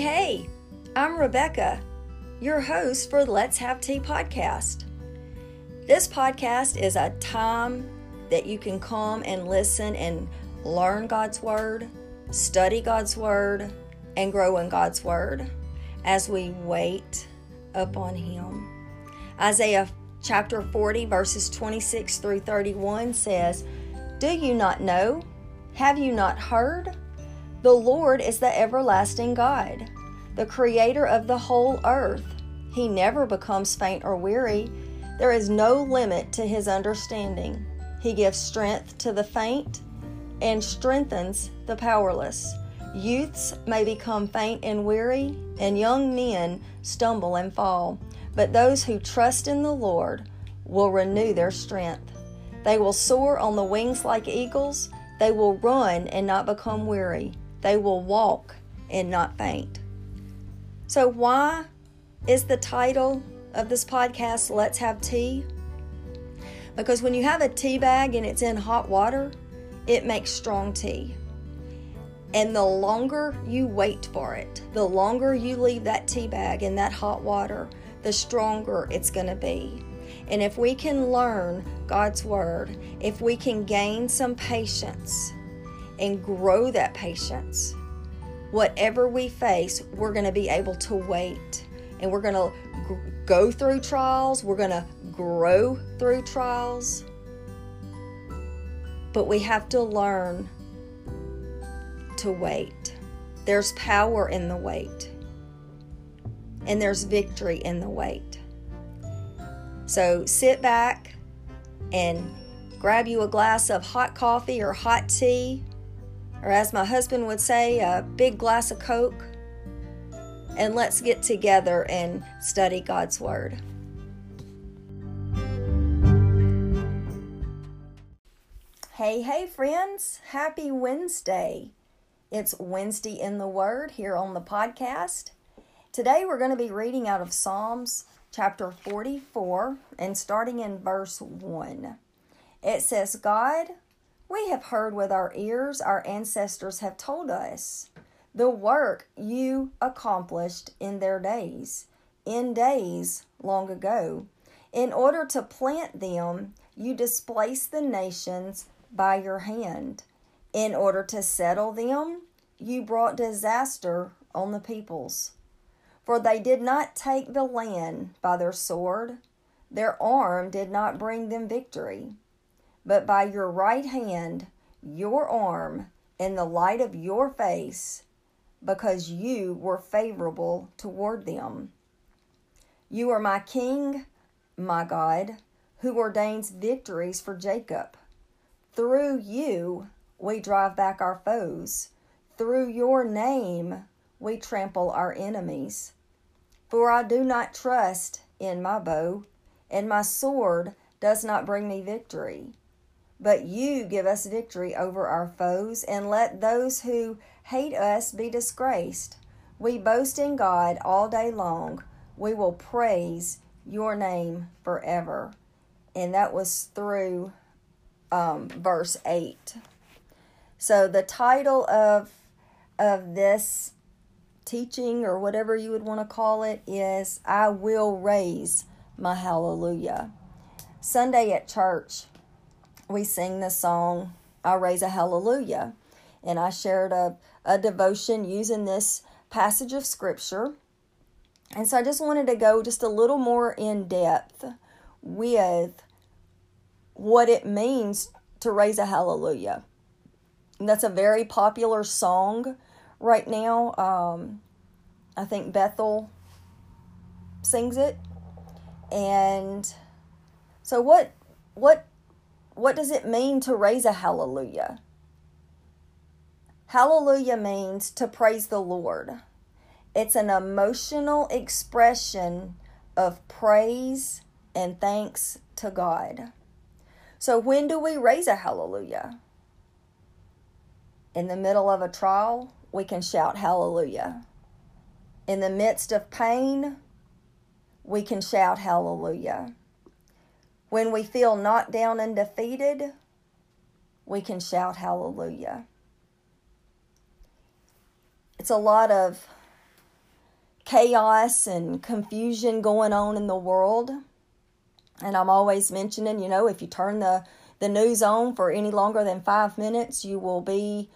Hey, I'm Rebecca, your host for Let's Have Tea podcast. This podcast is a time that you can come and listen and learn God's Word, study God's Word, and grow in God's Word as we wait upon Him. Isaiah chapter 40, verses 26 through 31 says, Do you not know? Have you not heard? The Lord is the everlasting God, the creator of the whole earth. He never becomes faint or weary. There is no limit to his understanding. He gives strength to the faint and strengthens the powerless. Youths may become faint and weary, and young men stumble and fall. But those who trust in the Lord will renew their strength. They will soar on the wings like eagles. They will run and not become weary. They will walk and not faint. So, why is the title of this podcast Let's Have Tea? Because when you have a tea bag and it's in hot water, it makes strong tea. And the longer you wait for it, the longer you leave that tea bag in that hot water, the stronger it's going to be. And if we can learn God's Word, if we can gain some patience, and grow that patience. Whatever we face, we're going to be able to wait and we're going to go through trials, we're going to grow through trials. But we have to learn to wait. There's power in the wait, and there's victory in the wait. So sit back and grab you a glass of hot coffee or hot tea or as my husband would say, a big glass of Coke, and let's get together and study God's Word. Hey, hey, friends, happy Wednesday. It's Wednesday in the Word here on the podcast. Today we're going to be reading out of Psalms chapter 44 and starting in verse 1. It says, God, we have heard with our ears, our ancestors have told us, the work you accomplished in their days, in days long ago. In order to plant them, you displaced the nations by your hand. In order to settle them, you brought disaster on the peoples. For they did not take the land by their sword, their arm did not bring them victory but by your right hand, your arm, and the light of your face, because you were favorable toward them. You are my King, my God, who ordains victories for Jacob. Through you we drive back our foes. Through your name we trample our enemies. For I do not trust in my bow, and my sword does not bring me victory. But you give us victory over our foes, and let those who hate us be disgraced. We boast in God all day long. We will praise your name forever. And that was through um, verse 8. So the title of of this teaching or whatever you would want to call it is I will raise my hallelujah. Sunday at church, we sing the song, I Raise a Hallelujah. And I shared a, a devotion using this passage of scripture. And so I just wanted to go just a little more in depth with what it means to raise a hallelujah. And that's a very popular song right now. Um, I think Bethel sings it. And so what what what does it mean to raise a hallelujah? Hallelujah means to praise the Lord. It's an emotional expression of praise and thanks to God. So, when do we raise a hallelujah? In the middle of a trial, we can shout hallelujah. In the midst of pain, we can shout hallelujah. When we feel knocked down and defeated, we can shout hallelujah. It's a lot of chaos and confusion going on in the world. And I'm always mentioning, you know, if you turn the, the news on for any longer than five minutes, you will be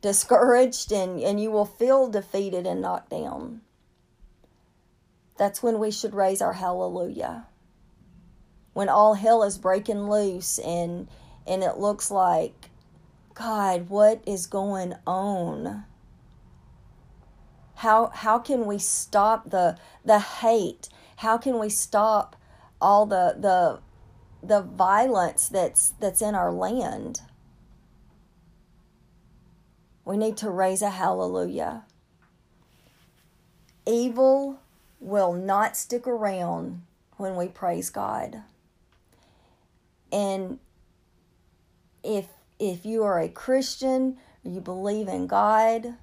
discouraged and, and you will feel defeated and knocked down. That's when we should raise our hallelujah. When all hell is breaking loose and and it looks like God, what is going on? How how can we stop the the hate? How can we stop all the the the violence that's that's in our land? We need to raise a hallelujah. Evil will not stick around when we praise God. And if if you are a Christian, you believe in God,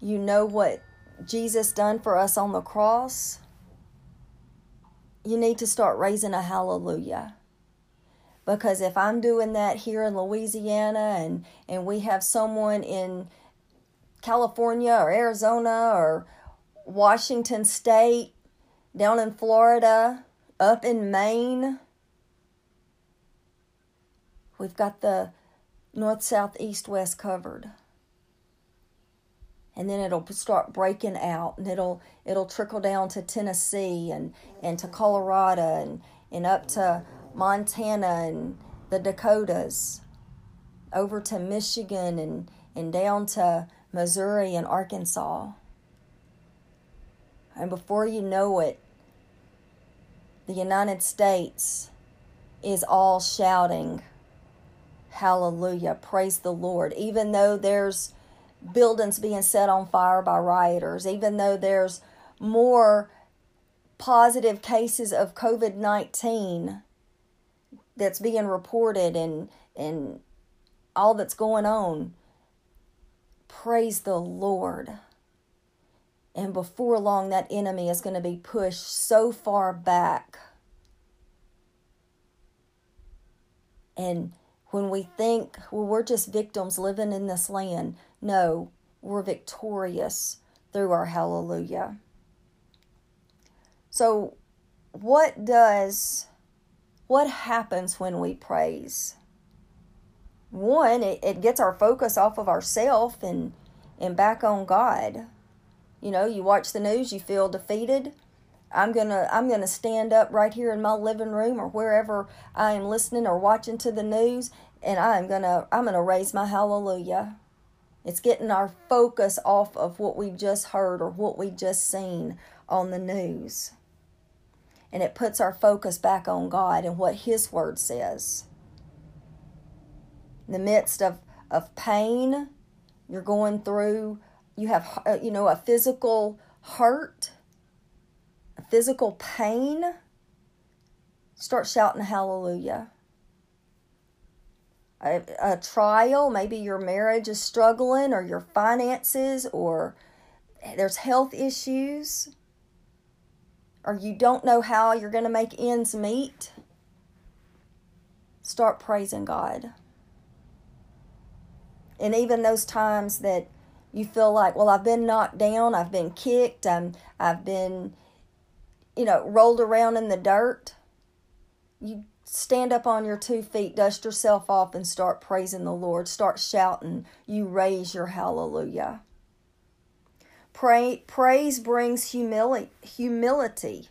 you know what Jesus done for us on the cross, you need to start raising a hallelujah. Because if I'm doing that here in Louisiana and, and we have someone in California or Arizona or Washington State, down in Florida, up in Maine, we've got the north, south, east, west covered. And then it'll start breaking out and it'll it'll trickle down to Tennessee and, and to Colorado and, and up to Montana and the Dakotas, over to Michigan and, and down to Missouri and Arkansas. And before you know it, the United States is all shouting, Hallelujah, praise the Lord. Even though there's buildings being set on fire by rioters, even though there's more positive cases of COVID 19 that's being reported and and all that's going on praise the lord. And before long that enemy is going to be pushed so far back. And when we think well we're just victims living in this land no we're victorious through our hallelujah so what does what happens when we praise? One, it, it gets our focus off of ourself and and back on God. You know, you watch the news, you feel defeated. I'm gonna I'm gonna stand up right here in my living room or wherever I am listening or watching to the news, and I'm gonna I'm gonna raise my hallelujah. It's getting our focus off of what we've just heard or what we've just seen on the news and it puts our focus back on God and what His Word says. In the midst of, of pain, you're going through, you have, uh, you know, a physical hurt, a physical pain, start shouting hallelujah. A, a trial, maybe your marriage is struggling or your finances or there's health issues or you don't know how you're going to make ends meet, start praising God. And even those times that you feel like, well, I've been knocked down, I've been kicked, I'm, I've been, you know, rolled around in the dirt, you stand up on your two feet, dust yourself off, and start praising the Lord. Start shouting. You raise your hallelujah. Pray, praise brings humility, humility.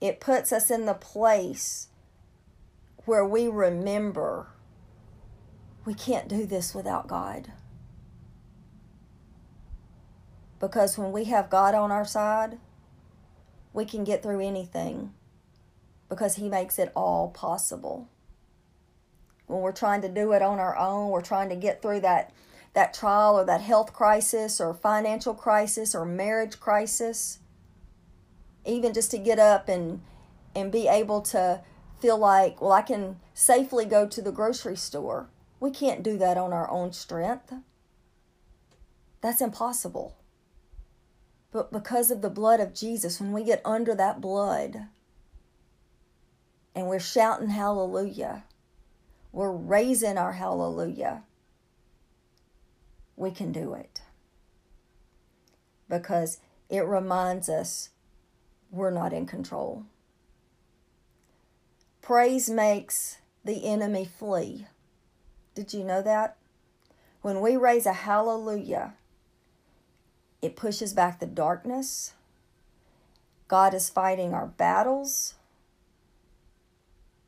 It puts us in the place where we remember we can't do this without God. Because when we have God on our side, we can get through anything because He makes it all possible. When we're trying to do it on our own, we're trying to get through that that trial or that health crisis or financial crisis or marriage crisis even just to get up and and be able to feel like well I can safely go to the grocery store. We can't do that on our own strength. That's impossible. But because of the blood of Jesus when we get under that blood and we're shouting hallelujah we're raising our hallelujah we can do it. because it reminds us we're not in control. Praise makes the enemy flee. Did you know that? When we raise a hallelujah, it pushes back the darkness. God is fighting our battles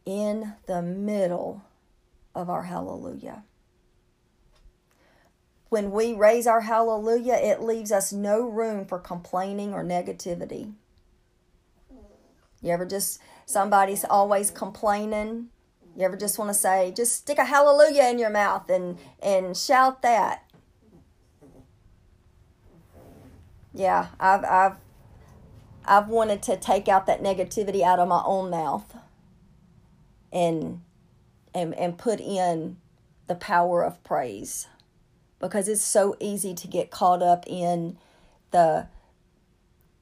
in the middle of our hallelujah. When we raise our hallelujah, it leaves us no room for complaining or negativity. You ever just, somebody's always complaining? You ever just want to say, just stick a hallelujah in your mouth and, and shout that? Yeah, I've, I've, I've wanted to take out that negativity out of my own mouth and, and, and put in the power of praise because it's so easy to get caught up in the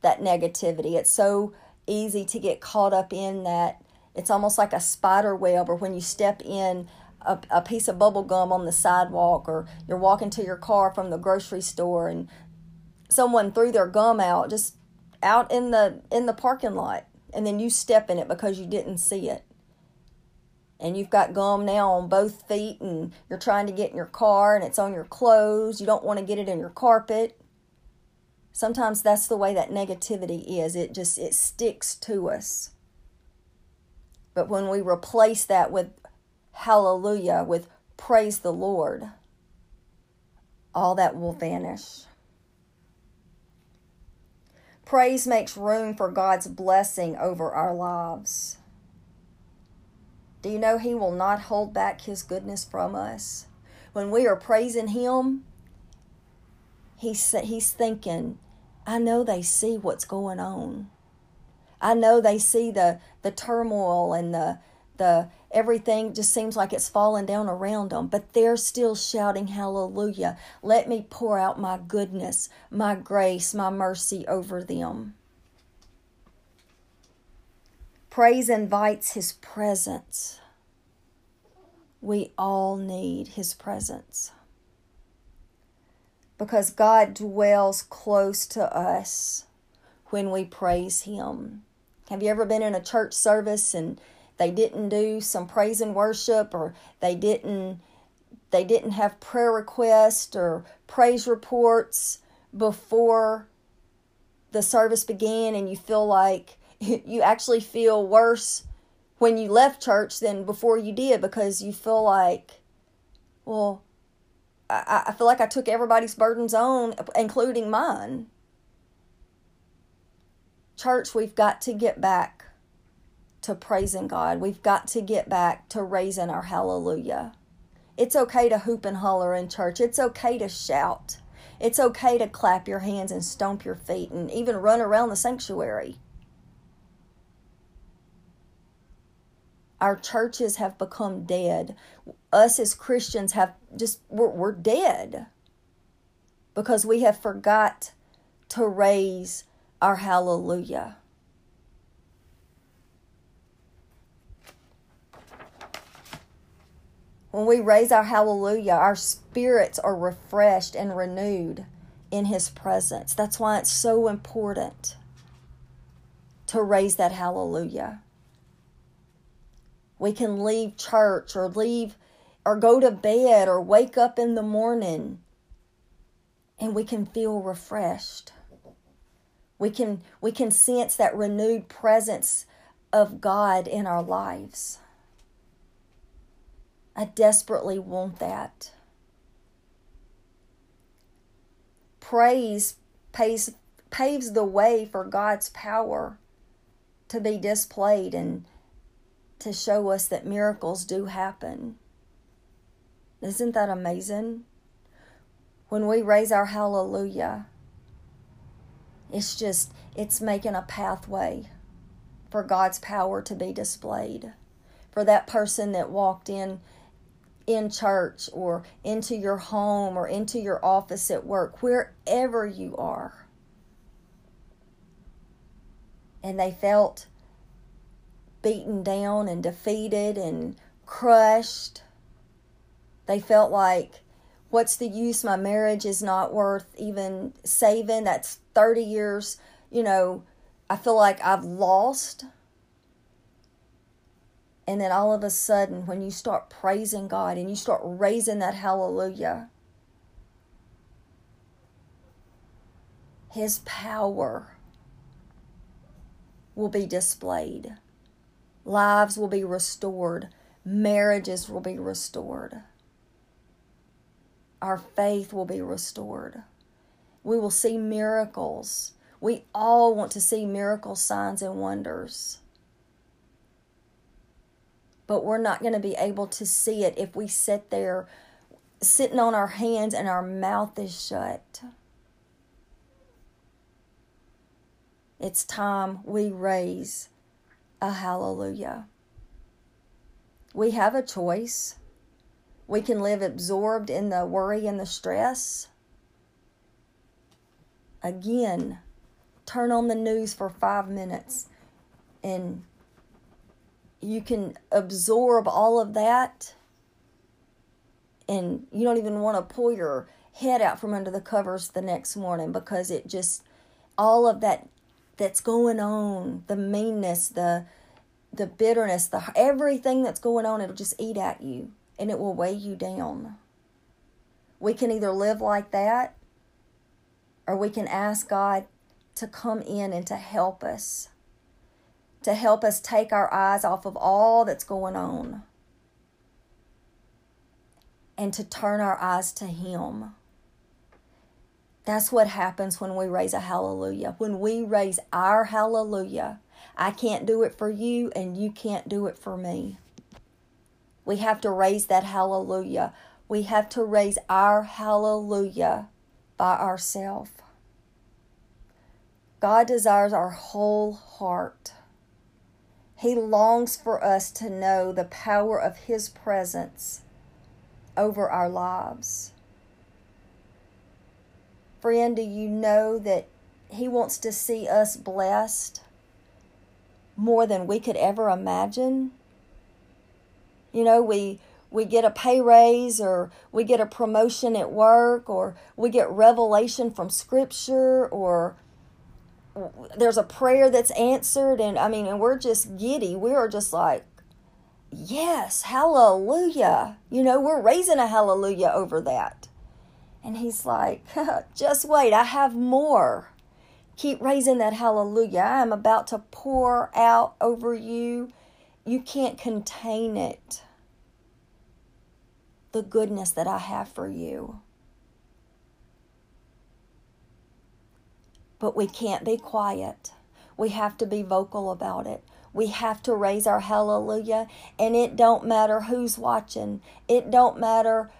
that negativity. It's so easy to get caught up in that. It's almost like a spider web, or when you step in a, a piece of bubble gum on the sidewalk, or you're walking to your car from the grocery store and someone threw their gum out just out in the in the parking lot and then you step in it because you didn't see it and you've got gum now on both feet and you're trying to get in your car and it's on your clothes. You don't want to get it in your carpet. Sometimes that's the way that negativity is. It just it sticks to us. But when we replace that with hallelujah, with praise the Lord, all that will vanish. Praise makes room for God's blessing over our lives. Do you know He will not hold back His goodness from us? When we are praising Him, He's, he's thinking, I know they see what's going on. I know they see the, the turmoil and the, the everything just seems like it's falling down around them, but they're still shouting hallelujah. Let me pour out my goodness, my grace, my mercy over them. Praise invites His presence. We all need His presence because God dwells close to us when we praise Him. Have you ever been in a church service and they didn't do some praise and worship or they didn't they didn't have prayer requests or praise reports before the service began and you feel like you actually feel worse when you left church than before you did because you feel like, well, I, I feel like I took everybody's burdens on, including mine. Church, we've got to get back to praising God. We've got to get back to raising our hallelujah. It's okay to hoop and holler in church. It's okay to shout. It's okay to clap your hands and stomp your feet and even run around the sanctuary. Our churches have become dead. Us as Christians have just, we're, we're dead because we have forgot to raise our hallelujah. When we raise our hallelujah, our spirits are refreshed and renewed in His presence. That's why it's so important to raise that hallelujah. We can leave church or leave or go to bed or wake up in the morning and we can feel refreshed. We can we can sense that renewed presence of God in our lives. I desperately want that. Praise pays, paves the way for God's power to be displayed and to show us that miracles do happen. Isn't that amazing? When we raise our hallelujah, it's just, it's making a pathway for God's power to be displayed. For that person that walked in in church or into your home or into your office at work, wherever you are. And they felt beaten down and defeated and crushed. They felt like What's the use? My marriage is not worth even saving. That's 30 years, you know, I feel like I've lost. And then all of a sudden, when you start praising God and you start raising that hallelujah, His power will be displayed. Lives will be restored. Marriages will be restored. Our faith will be restored. We will see miracles. We all want to see miracle signs and wonders. But we're not going to be able to see it if we sit there sitting on our hands and our mouth is shut. It's time we raise a hallelujah. We have a choice. We can live absorbed in the worry and the stress. Again, turn on the news for five minutes and you can absorb all of that and you don't even want to pull your head out from under the covers the next morning because it just all of that that's going on, the meanness, the the bitterness, the everything that's going on, it'll just eat at you and it will weigh you down. We can either live like that or we can ask God to come in and to help us. To help us take our eyes off of all that's going on and to turn our eyes to Him. That's what happens when we raise a hallelujah. When we raise our hallelujah, I can't do it for you and you can't do it for me. We have to raise that hallelujah. We have to raise our hallelujah by ourselves. God desires our whole heart. He longs for us to know the power of His presence over our lives. Friend, do you know that He wants to see us blessed more than we could ever imagine? You know, we we get a pay raise or we get a promotion at work or we get revelation from scripture or there's a prayer that's answered and I mean and we're just giddy. We are just like yes, hallelujah. You know, we're raising a hallelujah over that. And he's like, just wait, I have more. Keep raising that hallelujah. I am about to pour out over you. You can't contain it. The goodness that I have for you. But we can't be quiet. We have to be vocal about it. We have to raise our hallelujah. And it don't matter who's watching. It don't matter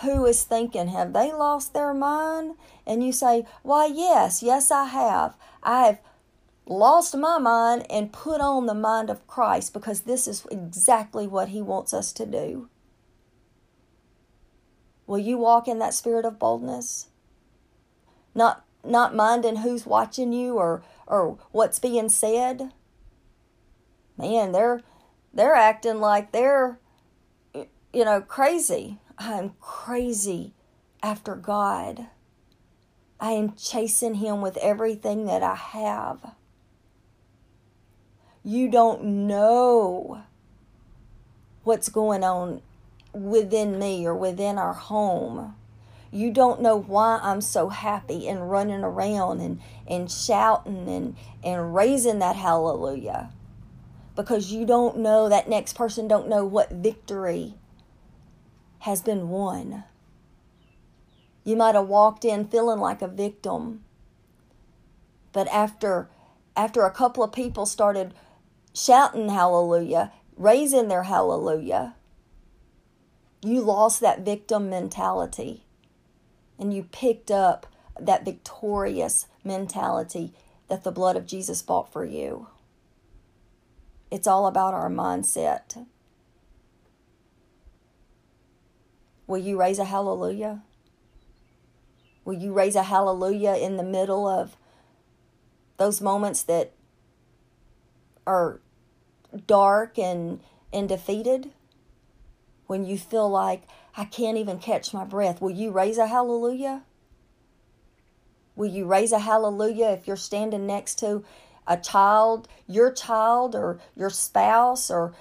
who is thinking, have they lost their mind? And you say, why, yes, yes, I have. I have lost my mind and put on the mind of Christ because this is exactly what He wants us to do. Will you walk in that spirit of boldness? Not not minding who's watching you or or what's being said. Man, they're they're acting like they're you know crazy. I'm crazy after God. I am chasing Him with everything that I have. You don't know what's going on within me or within our home. You don't know why I'm so happy and running around and, and shouting and, and raising that hallelujah. Because you don't know, that next person don't know what victory has been won. You might have walked in feeling like a victim. But after after a couple of people started shouting hallelujah, raising their hallelujah, you lost that victim mentality and you picked up that victorious mentality that the blood of Jesus bought for you. It's all about our mindset. Will you raise a hallelujah? Will you raise a hallelujah in the middle of those moments that are dark and, and defeated? when you feel like I can't even catch my breath, will you raise a hallelujah? Will you raise a hallelujah if you're standing next to a child, your child, or your spouse, or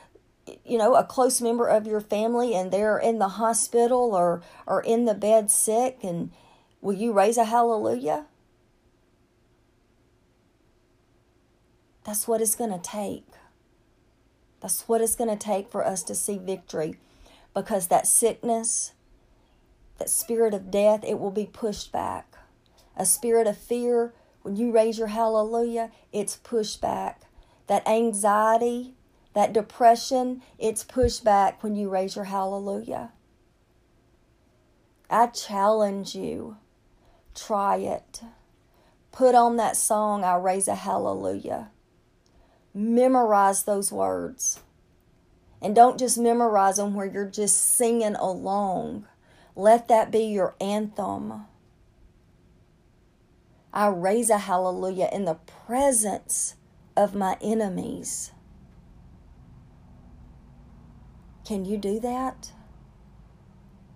you know, a close member of your family and they're in the hospital or, or in the bed sick, and will you raise a hallelujah? That's what it's going to take. That's what it's going to take for us to see victory because that sickness, that spirit of death, it will be pushed back. A spirit of fear, when you raise your hallelujah, it's pushed back. That anxiety, that depression, it's pushed back when you raise your hallelujah. I challenge you. Try it. Put on that song, I raise a hallelujah. Memorize those words. And don't just memorize them where you're just singing along. Let that be your anthem. I raise a hallelujah in the presence of my enemies. Can you do that?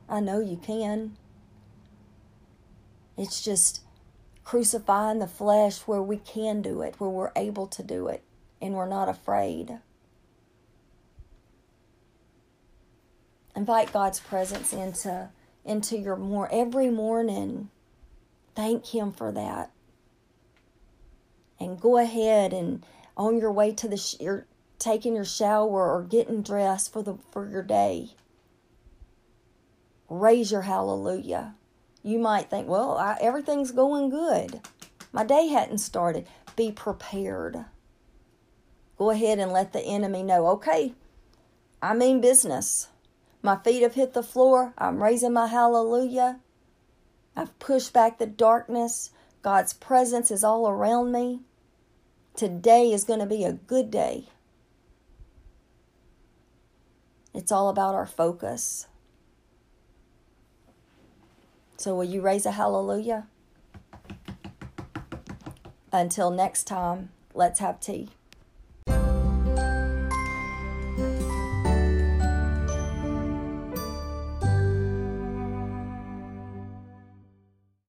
I know you can. It's just crucifying the flesh where we can do it, where we're able to do it, and we're not afraid. Invite God's presence into into your more every morning. Thank him for that. And go ahead and on your way to the sh- your taking your shower or getting dressed for the for your day. Raise your hallelujah. You might think, well, I, everything's going good. My day hadn't started. Be prepared. Go ahead and let the enemy know, okay, I mean business. My feet have hit the floor. I'm raising my hallelujah. I've pushed back the darkness. God's presence is all around me. Today is going to be a good day. It's all about our focus. So, will you raise a hallelujah? Until next time, let's have tea.